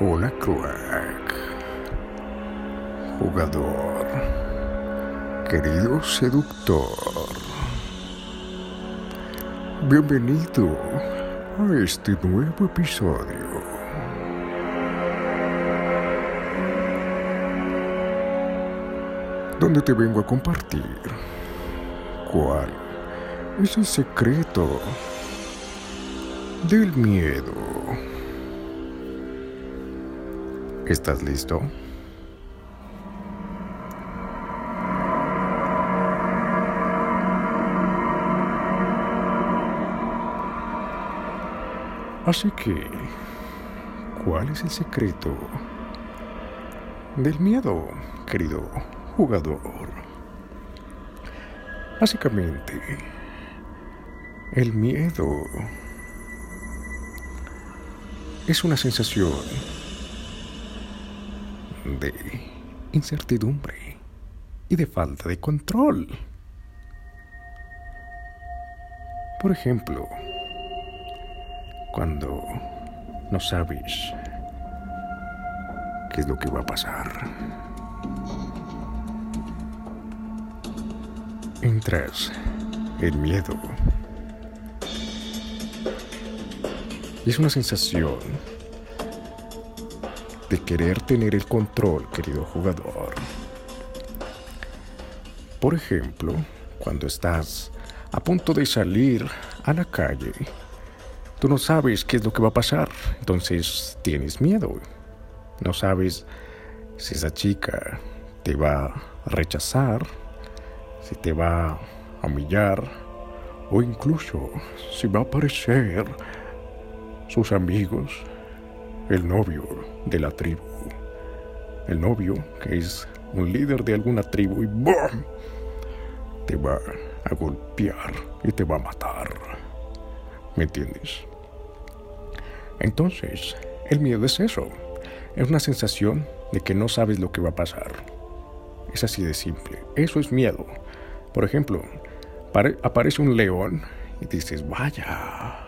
Hola, crack. Jugador. Querido seductor. Bienvenido a este nuevo episodio. Donde te vengo a compartir cuál es el secreto del miedo. ¿Estás listo? Así que, ¿cuál es el secreto del miedo, querido jugador? Básicamente, el miedo es una sensación de incertidumbre y de falta de control. Por ejemplo, cuando no sabes qué es lo que va a pasar. Entras en miedo. Es una sensación de querer tener el control, querido jugador. Por ejemplo, cuando estás a punto de salir a la calle Tú no sabes qué es lo que va a pasar, entonces tienes miedo. No sabes si esa chica te va a rechazar, si te va a humillar o incluso si va a aparecer sus amigos, el novio de la tribu, el novio que es un líder de alguna tribu y ¡bum! te va a golpear y te va a matar. ¿Me entiendes? Entonces, el miedo es eso. Es una sensación de que no sabes lo que va a pasar. Es así de simple. Eso es miedo. Por ejemplo, aparece un león y dices, vaya,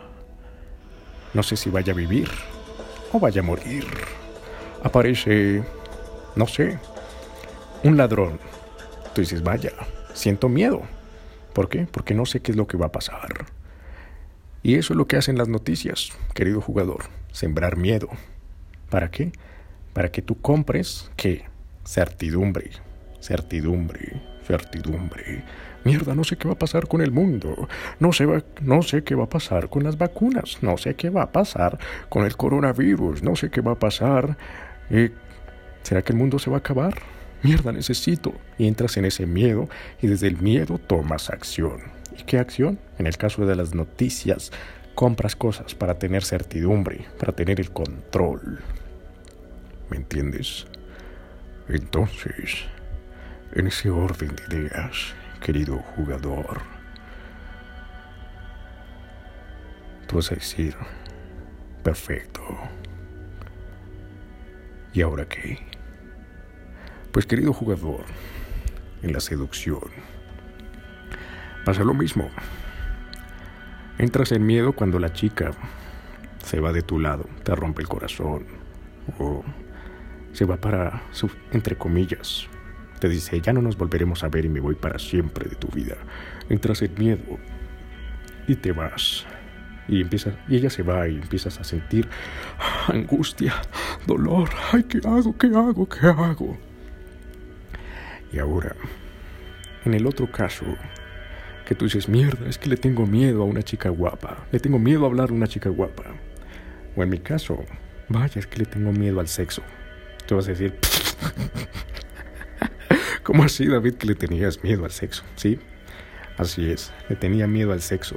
no sé si vaya a vivir o vaya a morir. Aparece, no sé, un ladrón. Tú dices, vaya, siento miedo. ¿Por qué? Porque no sé qué es lo que va a pasar. Y eso es lo que hacen las noticias, querido jugador, sembrar miedo. ¿Para qué? Para que tú compres qué? Certidumbre, certidumbre, certidumbre. Mierda, no sé qué va a pasar con el mundo. No sé, no sé qué va a pasar con las vacunas. No sé qué va a pasar con el coronavirus. No sé qué va a pasar. Eh, ¿Será que el mundo se va a acabar? Mierda, necesito. Y entras en ese miedo y desde el miedo tomas acción. ¿Y qué acción? En el caso de las noticias, compras cosas para tener certidumbre, para tener el control. ¿Me entiendes? Entonces, en ese orden de ideas, querido jugador, tú vas a decir, perfecto. ¿Y ahora qué? Pues querido jugador, en la seducción, Pasa lo mismo. Entras en miedo cuando la chica se va de tu lado, te rompe el corazón o se va para, entre comillas, te dice, ya no nos volveremos a ver y me voy para siempre de tu vida. Entras en miedo y te vas. Y, empieza, y ella se va y empiezas a sentir angustia, dolor. Ay, ¿qué hago? ¿Qué hago? ¿Qué hago? Y ahora, en el otro caso, que tú dices, mierda, es que le tengo miedo a una chica guapa, le tengo miedo a hablar a una chica guapa. O en mi caso, vaya, es que le tengo miedo al sexo. Tú vas a decir, ¿cómo así, David, que le tenías miedo al sexo? Sí, así es, le tenía miedo al sexo.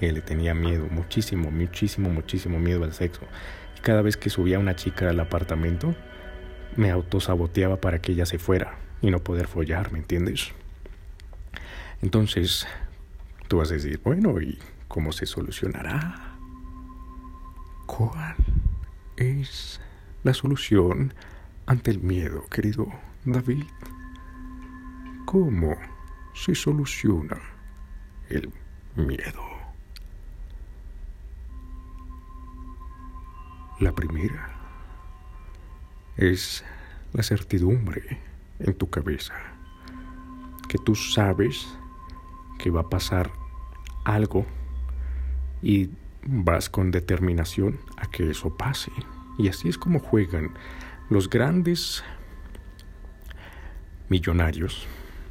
Él le tenía miedo, muchísimo, muchísimo, muchísimo miedo al sexo. Y cada vez que subía una chica al apartamento, me autosaboteaba para que ella se fuera y no poder follar, ¿me entiendes? Entonces, tú vas a decir, bueno, ¿y cómo se solucionará? ¿Cuál es la solución ante el miedo, querido David? ¿Cómo se soluciona el miedo? La primera es la certidumbre en tu cabeza, que tú sabes que va a pasar algo y vas con determinación a que eso pase. Y así es como juegan los grandes millonarios,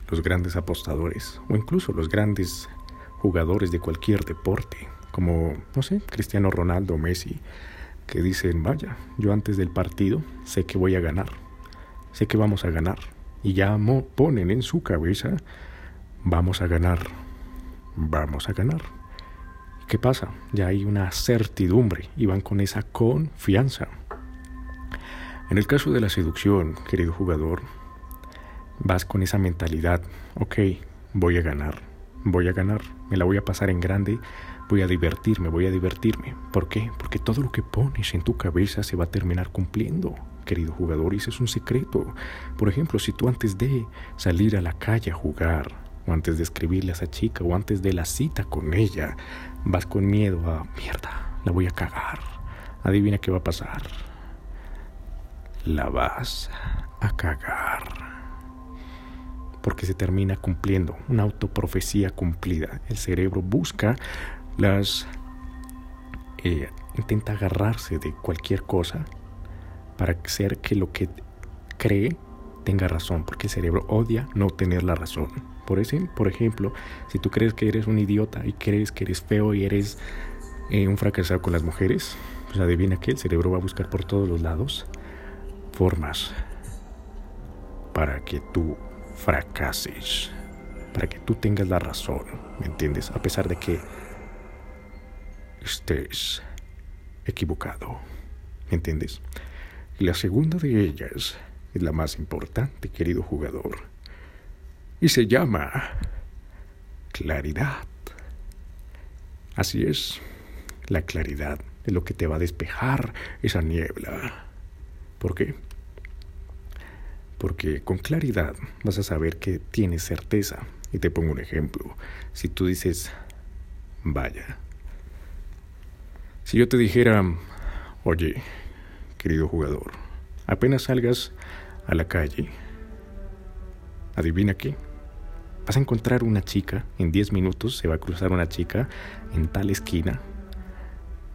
los grandes apostadores o incluso los grandes jugadores de cualquier deporte, como, no sé, Cristiano Ronaldo, Messi, que dicen, vaya, yo antes del partido sé que voy a ganar, sé que vamos a ganar, y ya ponen en su cabeza, vamos a ganar, vamos a ganar. ¿Qué pasa? Ya hay una certidumbre y van con esa confianza. En el caso de la seducción, querido jugador, vas con esa mentalidad, ok, voy a ganar, voy a ganar, me la voy a pasar en grande, voy a divertirme, voy a divertirme. ¿Por qué? Porque todo lo que pones en tu cabeza se va a terminar cumpliendo, querido jugador, y ese es un secreto. Por ejemplo, si tú antes de salir a la calle a jugar, o antes de escribirle a esa chica, o antes de la cita con ella, vas con miedo a, mierda, la voy a cagar. Adivina qué va a pasar. La vas a cagar porque se termina cumpliendo, una autoprofecía cumplida. El cerebro busca las... Eh, intenta agarrarse de cualquier cosa para hacer que lo que cree tenga razón, porque el cerebro odia no tener la razón. Por, ese, por ejemplo, si tú crees que eres un idiota y crees que eres feo y eres eh, un fracasado con las mujeres, pues adivina que el cerebro va a buscar por todos los lados formas para que tú fracases, para que tú tengas la razón, ¿me entiendes? A pesar de que estés equivocado, ¿me entiendes? Y la segunda de ellas es la más importante, querido jugador, y se llama claridad. Así es, la claridad es lo que te va a despejar esa niebla. ¿Por qué? Porque con claridad vas a saber que tienes certeza. Y te pongo un ejemplo. Si tú dices, vaya, si yo te dijera, oye, querido jugador, apenas salgas a la calle, adivina qué, vas a encontrar una chica, en 10 minutos se va a cruzar una chica en tal esquina,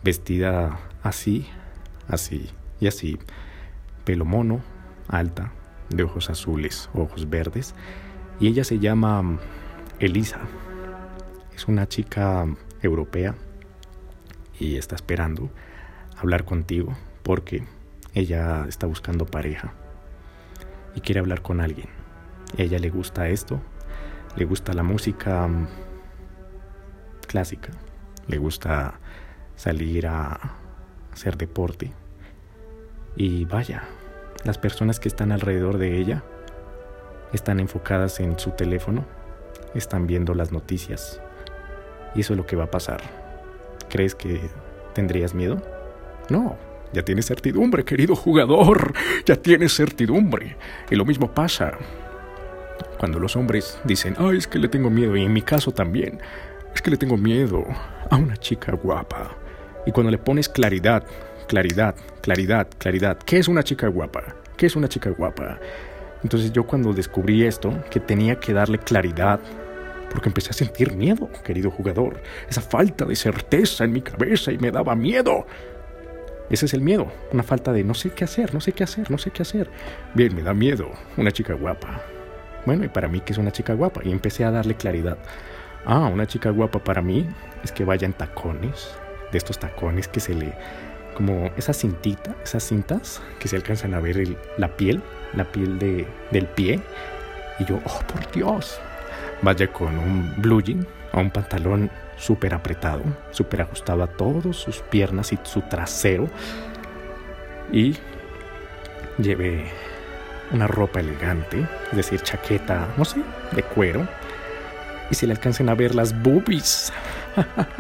vestida así, así y así, pelo mono, alta, de ojos azules, ojos verdes, y ella se llama mm, Elisa. Es una chica europea y está esperando hablar contigo porque ella está buscando pareja y quiere hablar con alguien. A ella le gusta esto, le gusta la música mm, clásica, le gusta salir a hacer deporte y vaya, las personas que están alrededor de ella están enfocadas en su teléfono, están viendo las noticias. Y eso es lo que va a pasar. ¿Crees que tendrías miedo? No, ya tienes certidumbre, querido jugador. Ya tienes certidumbre. Y lo mismo pasa cuando los hombres dicen, ay, es que le tengo miedo. Y en mi caso también. Es que le tengo miedo a una chica guapa. Y cuando le pones claridad, claridad, claridad, claridad. ¿Qué es una chica guapa? ¿Qué es una chica guapa? Entonces yo cuando descubrí esto, que tenía que darle claridad, porque empecé a sentir miedo, querido jugador, esa falta de certeza en mi cabeza y me daba miedo. Ese es el miedo, una falta de no sé qué hacer, no sé qué hacer, no sé qué hacer. Bien, me da miedo, una chica guapa. Bueno, y para mí, ¿qué es una chica guapa? Y empecé a darle claridad. Ah, una chica guapa para mí es que vaya en tacones, de estos tacones que se le como esa cintita, esas cintas que se alcanzan a ver la piel, la piel de, del pie. Y yo, oh por Dios, vaya con un blue jean o un pantalón súper apretado, súper ajustado a todas sus piernas y su trasero. Y lleve una ropa elegante, es decir, chaqueta, no sé, de cuero. Y se le alcancen a ver las boobies.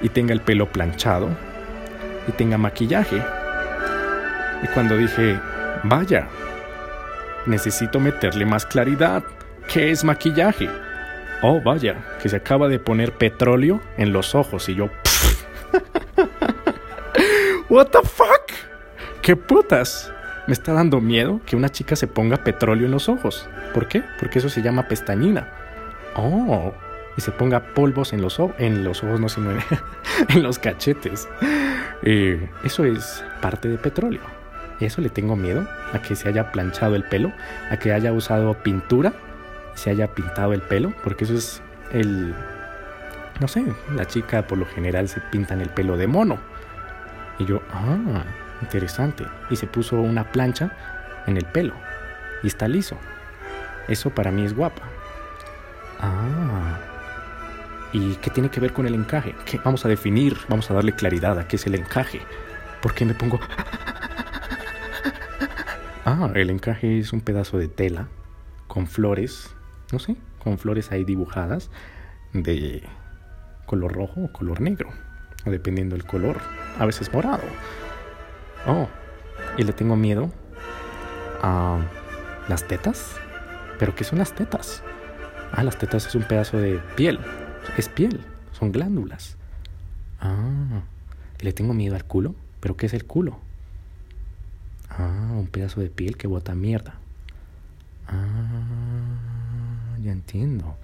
y tenga el pelo planchado, y tenga maquillaje. Y cuando dije, vaya, necesito meterle más claridad. ¿Qué es maquillaje? Oh, vaya, que se acaba de poner petróleo en los ojos y yo... What the fuck? ¿qué putas? Me está dando miedo que una chica se ponga petróleo en los ojos. ¿Por qué? Porque eso se llama pestañina. Oh, y se ponga polvos en los, en los ojos, no sino en, los cachetes. Eh, eso es parte de petróleo. Eso le tengo miedo, a que se haya planchado el pelo, a que haya usado pintura, se haya pintado el pelo, porque eso es el... No sé, la chica por lo general se pintan el pelo de mono. Y yo, ah, interesante. Y se puso una plancha en el pelo. Y está liso. Eso para mí es guapa. Ah. ¿Y qué tiene que ver con el encaje? ¿Qué? Vamos a definir, vamos a darle claridad a qué es el encaje. ¿Por qué me pongo... Ah, el encaje es un pedazo de tela con flores, no sé, con flores ahí dibujadas de color rojo o color negro, dependiendo del color, a veces morado. Oh, y le tengo miedo a las tetas. ¿Pero qué son las tetas? Ah, las tetas es un pedazo de piel. Es piel, son glándulas. Ah, le tengo miedo al culo. ¿Pero qué es el culo? Ah, un pedazo de piel que bota mierda. Ah, ya entiendo.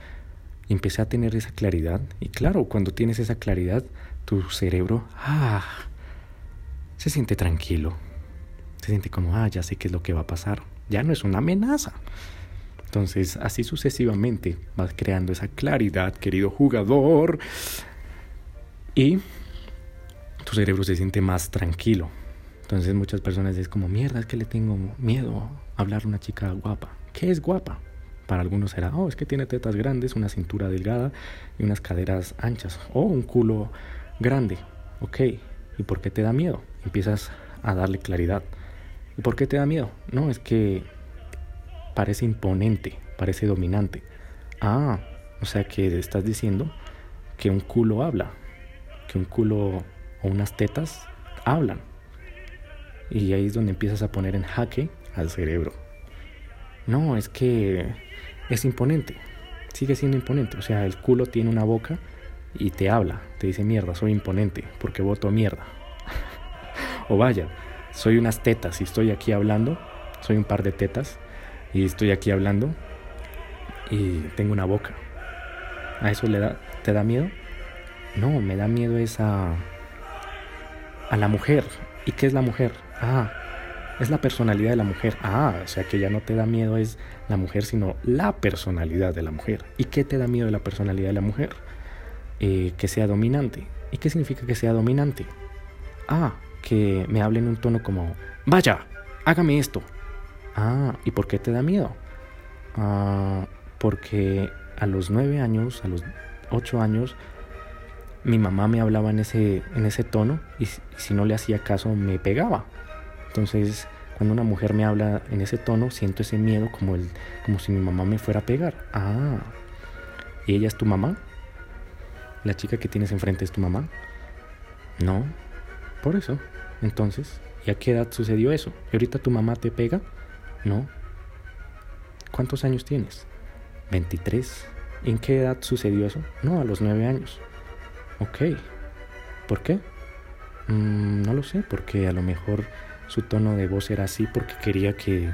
Empecé a tener esa claridad. Y claro, cuando tienes esa claridad, tu cerebro, ah, se siente tranquilo. Se siente como, ah, ya sé qué es lo que va a pasar. Ya no es una amenaza. Entonces, así sucesivamente vas creando esa claridad, querido jugador. Y tu cerebro se siente más tranquilo. Entonces muchas personas es como, mierda, es que le tengo miedo a hablar a una chica guapa. ¿Qué es guapa? Para algunos será, oh, es que tiene tetas grandes, una cintura delgada y unas caderas anchas. O un culo grande. Ok, ¿y por qué te da miedo? Empiezas a darle claridad. ¿Y por qué te da miedo? No, es que parece imponente, parece dominante. Ah, o sea que estás diciendo que un culo habla, que un culo o unas tetas hablan. Y ahí es donde empiezas a poner en jaque al cerebro. No, es que es imponente. Sigue siendo imponente. O sea, el culo tiene una boca y te habla. Te dice, mierda, soy imponente porque voto mierda. o vaya, soy unas tetas y estoy aquí hablando. Soy un par de tetas y estoy aquí hablando y tengo una boca. ¿A eso le da, te da miedo? No, me da miedo esa a la mujer. ¿Y qué es la mujer? Ah, es la personalidad de la mujer. Ah, o sea que ya no te da miedo es la mujer, sino la personalidad de la mujer. ¿Y qué te da miedo de la personalidad de la mujer? Eh, que sea dominante. ¿Y qué significa que sea dominante? Ah, que me hable en un tono como, vaya, hágame esto. Ah, ¿y por qué te da miedo? Ah, porque a los nueve años, a los ocho años, mi mamá me hablaba en ese, en ese tono y si no le hacía caso me pegaba. Entonces, cuando una mujer me habla en ese tono, siento ese miedo como, el, como si mi mamá me fuera a pegar. Ah, ¿y ella es tu mamá? ¿La chica que tienes enfrente es tu mamá? No, por eso. Entonces, ¿y a qué edad sucedió eso? ¿Y ahorita tu mamá te pega? No. ¿Cuántos años tienes? 23. ¿En qué edad sucedió eso? No, a los 9 años. Ok. ¿Por qué? Mm, no lo sé, porque a lo mejor su tono de voz era así porque quería que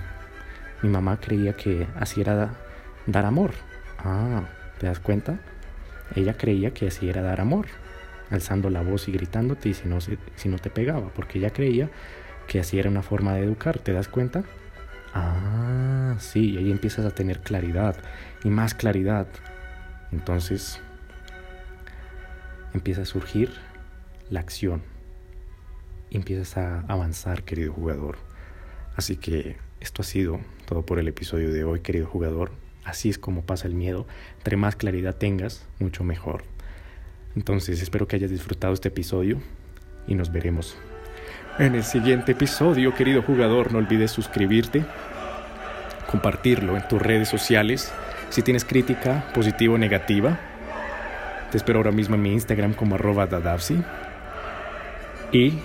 mi mamá creía que así era dar amor. Ah, ¿te das cuenta? Ella creía que así era dar amor, alzando la voz y gritándote y si no, si no te pegaba, porque ella creía que así era una forma de educar, ¿te das cuenta? Ah, sí, y ahí empiezas a tener claridad y más claridad. Entonces empieza a surgir la acción empiezas a avanzar, querido jugador. Así que esto ha sido todo por el episodio de hoy, querido jugador. Así es como pasa el miedo. Entre más claridad tengas, mucho mejor. Entonces espero que hayas disfrutado este episodio y nos veremos en el siguiente episodio, querido jugador. No olvides suscribirte, compartirlo en tus redes sociales. Si tienes crítica positiva o negativa, te espero ahora mismo en mi Instagram como arroba dadavsi. Y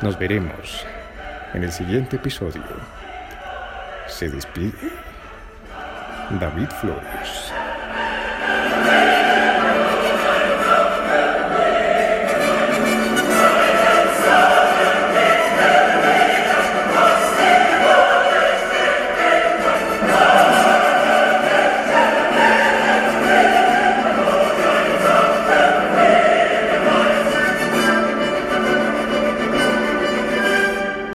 nos veremos en el siguiente episodio. Se despide David Flores.